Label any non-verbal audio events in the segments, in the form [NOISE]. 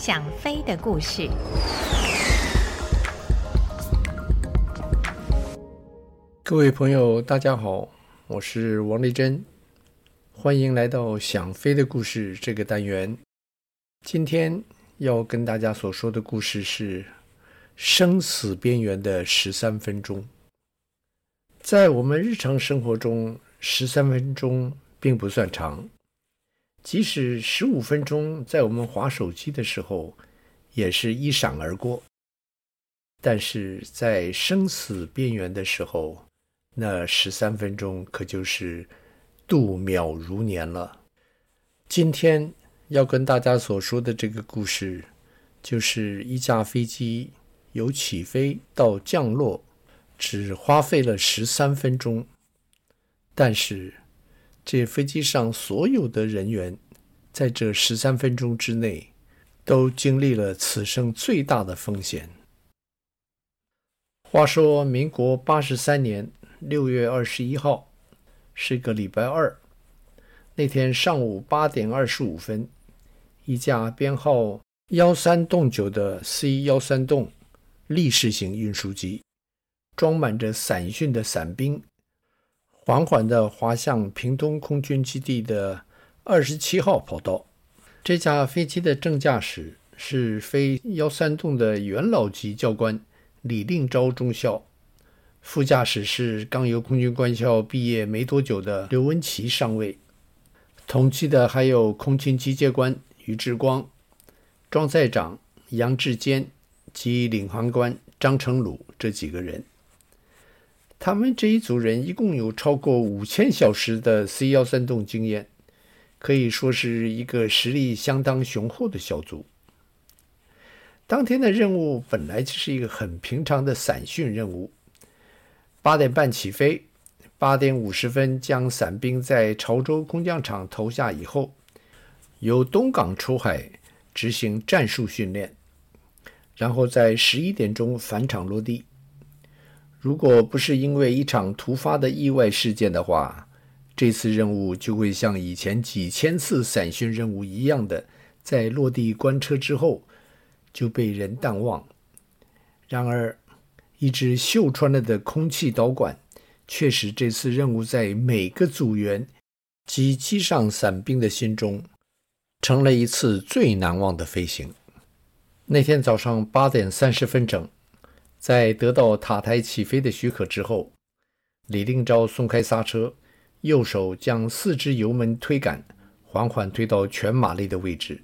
想飞的故事。各位朋友，大家好，我是王丽珍，欢迎来到想飞的故事这个单元。今天要跟大家所说的故事是生死边缘的十三分钟。在我们日常生活中，十三分钟并不算长，即使十五分钟在我们划手机的时候，也是一闪而过。但是在生死边缘的时候，那十三分钟可就是度秒如年了。今天要跟大家所说的这个故事，就是一架飞机由起飞到降落，只花费了十三分钟。但是，这飞机上所有的人员，在这十三分钟之内，都经历了此生最大的风险。话说，民国八十三年。六月二十一号是个礼拜二，那天上午八点二十五分，一架编号幺三洞九的 C 幺三洞立式型运输机，装满着散训的伞兵，缓缓地滑向屏东空军基地的二十七号跑道。这架飞机的正驾驶是飞幺三洞的元老级教官李令昭中校。副驾驶是刚由空军官校毕业没多久的刘文琪上尉，同机的还有空勤机械官于志光、装载长杨志坚及领航官张成鲁这几个人。他们这一组人一共有超过五千小时的 C 幺三洞经验，可以说是一个实力相当雄厚的小组。当天的任务本来就是一个很平常的散训任务。八点半起飞，八点五十分将伞兵在潮州空降场投下以后，由东港出海执行战术训练，然后在十一点钟返场落地。如果不是因为一场突发的意外事件的话，这次任务就会像以前几千次散训任务一样的，在落地关车之后就被人淡忘。然而，一支锈穿了的空气导管，却使这次任务在每个组员及机上伞兵的心中，成了一次最难忘的飞行。那天早上八点三十分整，在得到塔台起飞的许可之后，李令昭松开刹车，右手将四只油门推杆缓缓推到全马力的位置，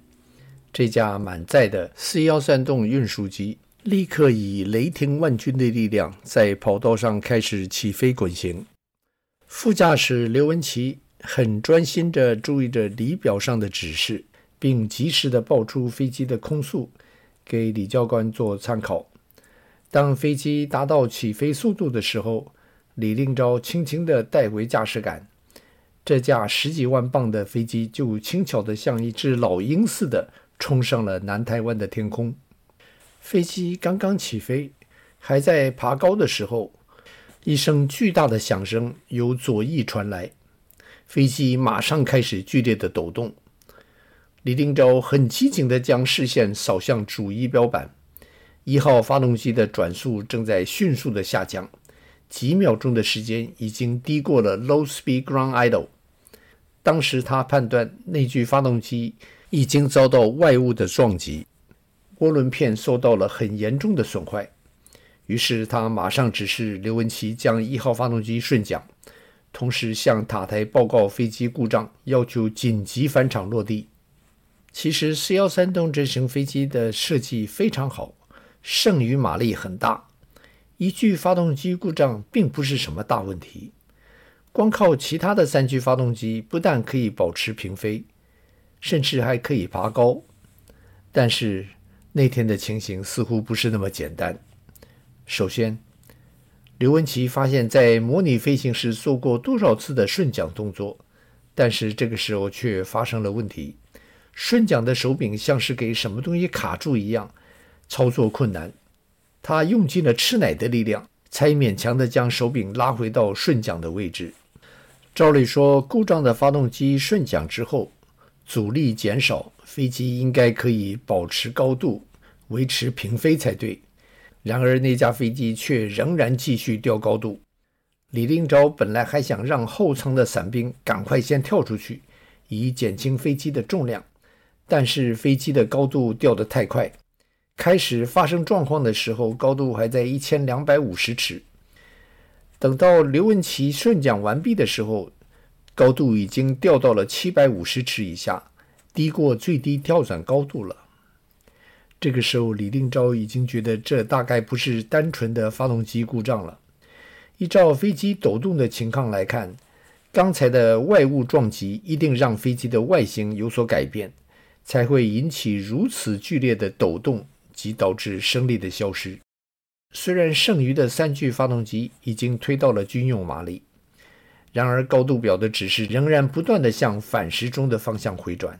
这架满载的 C 幺三洞运输机。立刻以雷霆万钧的力量在跑道上开始起飞滚行。副驾驶刘文琪很专心地注意着仪表上的指示，并及时地报出飞机的空速给李教官做参考。当飞机达到起飞速度的时候，李令昭轻轻地带回驾驶杆，这架十几万磅的飞机就轻巧地像一只老鹰似的冲上了南台湾的天空。飞机刚刚起飞，还在爬高的时候，一声巨大的响声由左翼传来，飞机马上开始剧烈的抖动。李令昭很机警地将视线扫向主仪表板，一号发动机的转速正在迅速的下降，几秒钟的时间已经低过了 low speed ground idle。当时他判断那具发动机已经遭到外物的撞击。涡轮片受到了很严重的损坏，于是他马上指示刘文琪将一号发动机顺降，同时向塔台报告飞机故障，要求紧急返场落地。其实 C 幺三洞这型飞机的设计非常好，剩余马力很大，一具发动机故障并不是什么大问题，光靠其他的三具发动机不但可以保持平飞，甚至还可以爬高，但是。那天的情形似乎不是那么简单。首先，刘文琪发现，在模拟飞行时做过多少次的顺桨动作，但是这个时候却发生了问题。顺桨的手柄像是给什么东西卡住一样，操作困难。他用尽了吃奶的力量，才勉强地将手柄拉回到顺桨的位置。照理说，故障的发动机顺桨之后，阻力减少，飞机应该可以保持高度，维持平飞才对。然而那架飞机却仍然继续掉高度。李令钊本来还想让后舱的伞兵赶快先跳出去，以减轻飞机的重量，但是飞机的高度掉得太快，开始发生状况的时候，高度还在一千两百五十尺。等到刘文奇顺降完毕的时候，高度已经掉到了七百五十尺以下，低过最低跳转高度了。这个时候，李令钊已经觉得这大概不是单纯的发动机故障了。依照飞机抖动的情况来看，刚才的外物撞击一定让飞机的外形有所改变，才会引起如此剧烈的抖动即导致升力的消失。虽然剩余的三具发动机已经推到了军用马力，然而高度表的指示仍然不断地向反时钟的方向回转。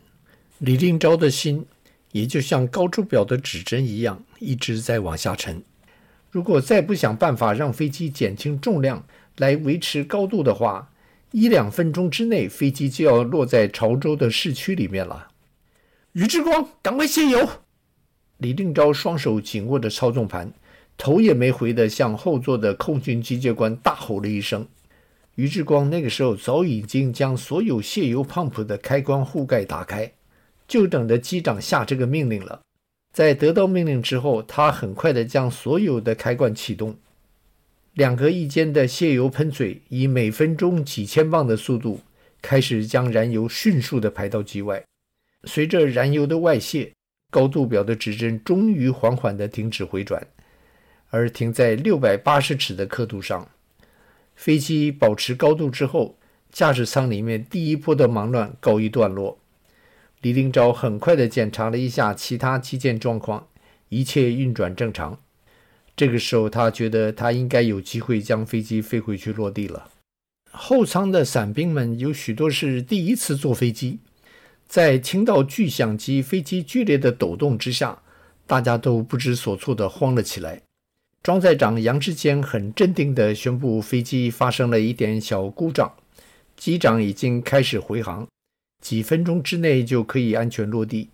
李令钊的心也就像高度表的指针一样，一直在往下沉。如果再不想办法让飞机减轻重量来维持高度的话，一两分钟之内飞机就要落在潮州的市区里面了。俞志光，赶快卸油！李定钊双手紧握着操纵盘。头也没回地向后座的空军机械官大吼了一声。俞志光那个时候早已经将所有泄油 pump 的开关护盖打开，就等着机长下这个命令了。在得到命令之后，他很快地将所有的开关启动，两个翼尖的泄油喷嘴以每分钟几千磅的速度开始将燃油迅速地排到机外。随着燃油的外泄，高度表的指针终于缓缓地停止回转。而停在六百八十尺的刻度上，飞机保持高度之后，驾驶舱里面第一波的忙乱告一段落。李令钊很快地检查了一下其他机件状况，一切运转正常。这个时候，他觉得他应该有机会将飞机飞回去落地了。后舱的伞兵们有许多是第一次坐飞机，在听到巨响及飞机剧烈的抖动之下，大家都不知所措地慌了起来。装载长杨志坚很镇定地宣布，飞机发生了一点小故障，机长已经开始回航，几分钟之内就可以安全落地。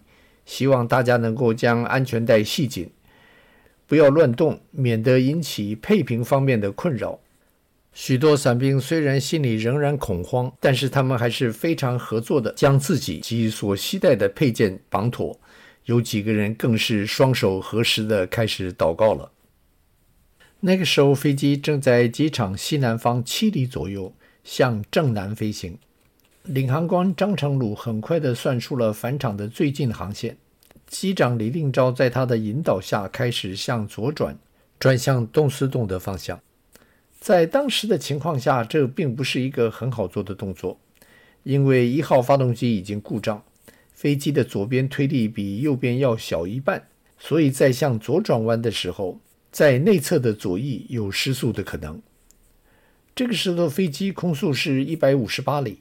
希望大家能够将安全带系紧，不要乱动，免得引起配平方面的困扰。许多伞兵虽然心里仍然恐慌，但是他们还是非常合作的将自己及所携带的配件绑妥。有几个人更是双手合十的开始祷告了。那个时候，飞机正在机场西南方七里左右向正南飞行。领航官张成鲁很快地算出了返场的最近航线。机长李令钊在他的引导下开始向左转，转向东四洞的方向。在当时的情况下，这并不是一个很好做的动作，因为一号发动机已经故障，飞机的左边推力比右边要小一半，所以在向左转弯的时候。在内侧的左翼有失速的可能。这个时候飞机空速是一百五十八里。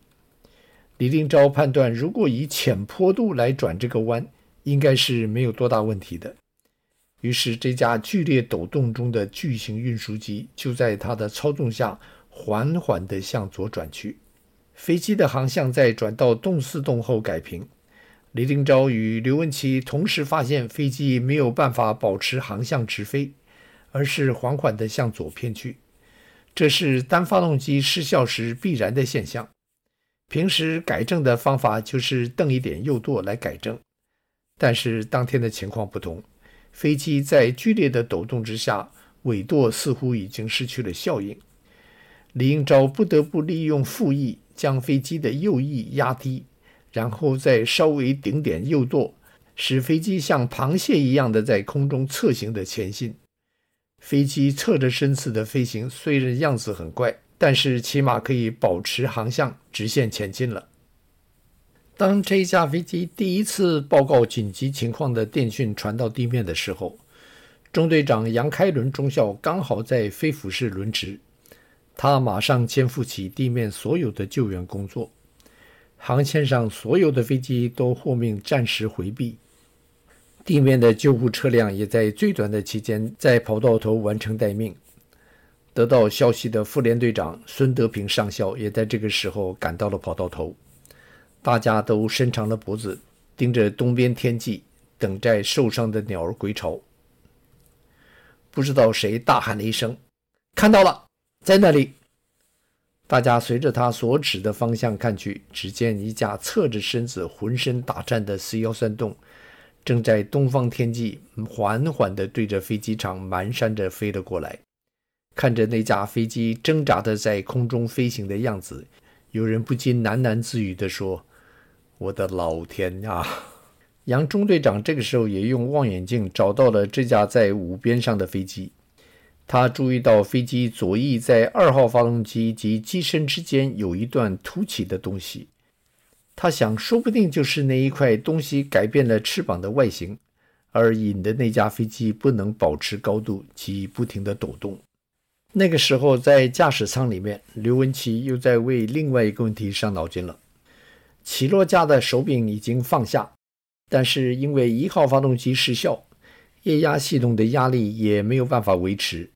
李令钊判断，如果以浅坡度来转这个弯，应该是没有多大问题的。于是，这架剧烈抖动中的巨型运输机就在他的操纵下缓缓地向左转去。飞机的航向在转到东四洞后改平。李令钊与刘文奇同时发现飞机没有办法保持航向直飞。而是缓缓地向左偏去，这是单发动机失效时必然的现象。平时改正的方法就是蹬一点右舵来改正，但是当天的情况不同，飞机在剧烈的抖动之下，尾舵似乎已经失去了效应。李应钊不得不利用副翼将飞机的右翼压低，然后再稍微顶点右舵，使飞机像螃蟹一样的在空中侧行的前进。飞机侧着身子的飞行，虽然样子很怪，但是起码可以保持航向直线前进了。当这一架飞机第一次报告紧急情况的电讯传到地面的时候，中队长杨开伦中校刚好在飞虎式轮值，他马上肩负起地面所有的救援工作。航线上所有的飞机都获命暂时回避。地面的救护车辆也在最短的期间在跑道头完成待命。得到消息的副联队长孙德平上校也在这个时候赶到了跑道头。大家都伸长了脖子，盯着东边天际，等待受伤的鸟儿归巢。不知道谁大喊了一声：“看到了，在那里！”大家随着他所指的方向看去，只见一架侧着身子、浑身打颤的 C-130 正在东方天际缓缓地对着飞机场蹒跚着飞了过来。看着那架飞机挣扎的在空中飞行的样子，有人不禁喃喃自语地说：“我的老天啊！” [LAUGHS] 杨中队长这个时候也用望远镜找到了这架在舞边上的飞机。他注意到飞机左翼在二号发动机及机身之间有一段凸起的东西。他想，说不定就是那一块东西改变了翅膀的外形，而引得那架飞机不能保持高度及不停地抖动。那个时候，在驾驶舱里面，刘文琪又在为另外一个问题伤脑筋了。起落架的手柄已经放下，但是因为一号发动机失效，液压系统的压力也没有办法维持，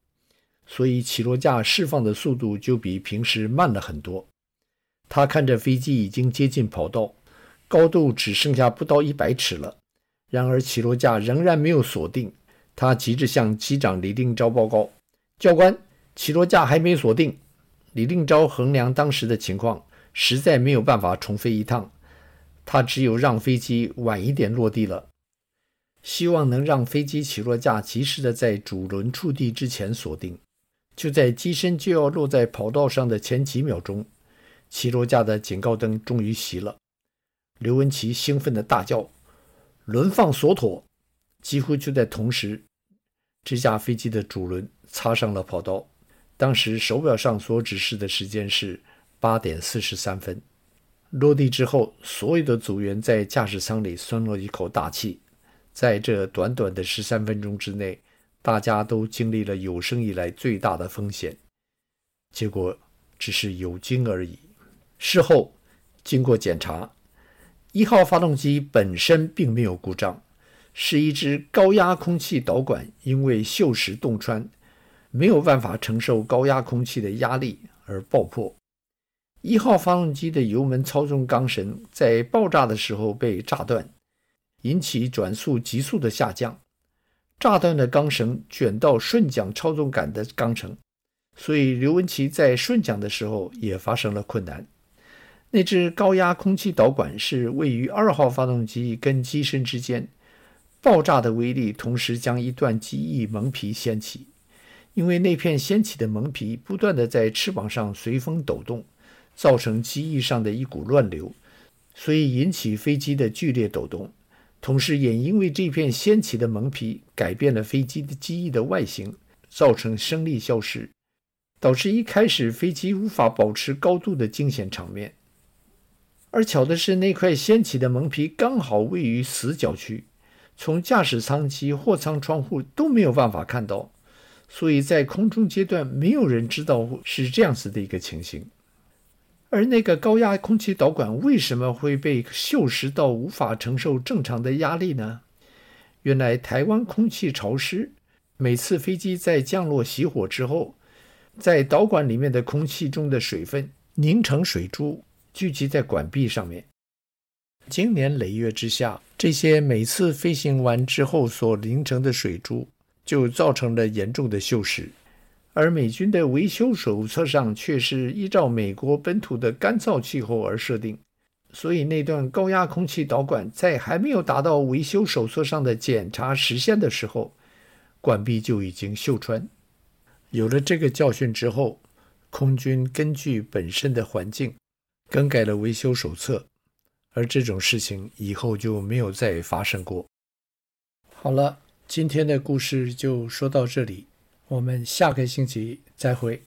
所以起落架释放的速度就比平时慢了很多。他看着飞机已经接近跑道，高度只剩下不到一百尺了，然而起落架仍然没有锁定。他急着向机长李定昭报告：“教官。”起落架还没锁定，李定昭衡量当时的情况，实在没有办法重飞一趟，他只有让飞机晚一点落地了，希望能让飞机起落架及时的在主轮触地之前锁定。就在机身就要落在跑道上的前几秒钟，起落架的警告灯终于熄了。刘文奇兴奋的大叫：“轮放锁妥！”几乎就在同时，这架飞机的主轮擦上了跑道。当时手表上所指示的时间是八点四十三分。落地之后，所有的组员在驾驶舱里松了一口大气。在这短短的十三分钟之内，大家都经历了有生以来最大的风险，结果只是有惊而已。事后经过检查，一号发动机本身并没有故障，是一支高压空气导管因为锈蚀洞穿。没有办法承受高压空气的压力而爆破。一号发动机的油门操纵钢绳在爆炸的时候被炸断，引起转速急速的下降。炸断的钢绳卷到顺桨操纵杆的钢绳，所以刘文琪在顺桨的时候也发生了困难。那只高压空气导管是位于二号发动机跟机身之间，爆炸的威力同时将一段机翼蒙皮掀起。因为那片掀起的蒙皮不断地在翅膀上随风抖动，造成机翼上的一股乱流，所以引起飞机的剧烈抖动。同时，也因为这片掀起的蒙皮改变了飞机的机翼的外形，造成升力消失，导致一开始飞机无法保持高度的惊险场面。而巧的是，那块掀起的蒙皮刚好位于死角区，从驾驶舱及货舱窗户都没有办法看到。所以在空中阶段，没有人知道是这样子的一个情形。而那个高压空气导管为什么会被锈蚀到无法承受正常的压力呢？原来台湾空气潮湿，每次飞机在降落熄火之后，在导管里面的空气中的水分凝成水珠，聚集在管壁上面。经年累月之下，这些每次飞行完之后所凝成的水珠。就造成了严重的锈蚀，而美军的维修手册上却是依照美国本土的干燥气候而设定，所以那段高压空气导管在还没有达到维修手册上的检查时限的时候，管壁就已经锈穿。有了这个教训之后，空军根据本身的环境更改了维修手册，而这种事情以后就没有再发生过。好了。今天的故事就说到这里，我们下个星期再会。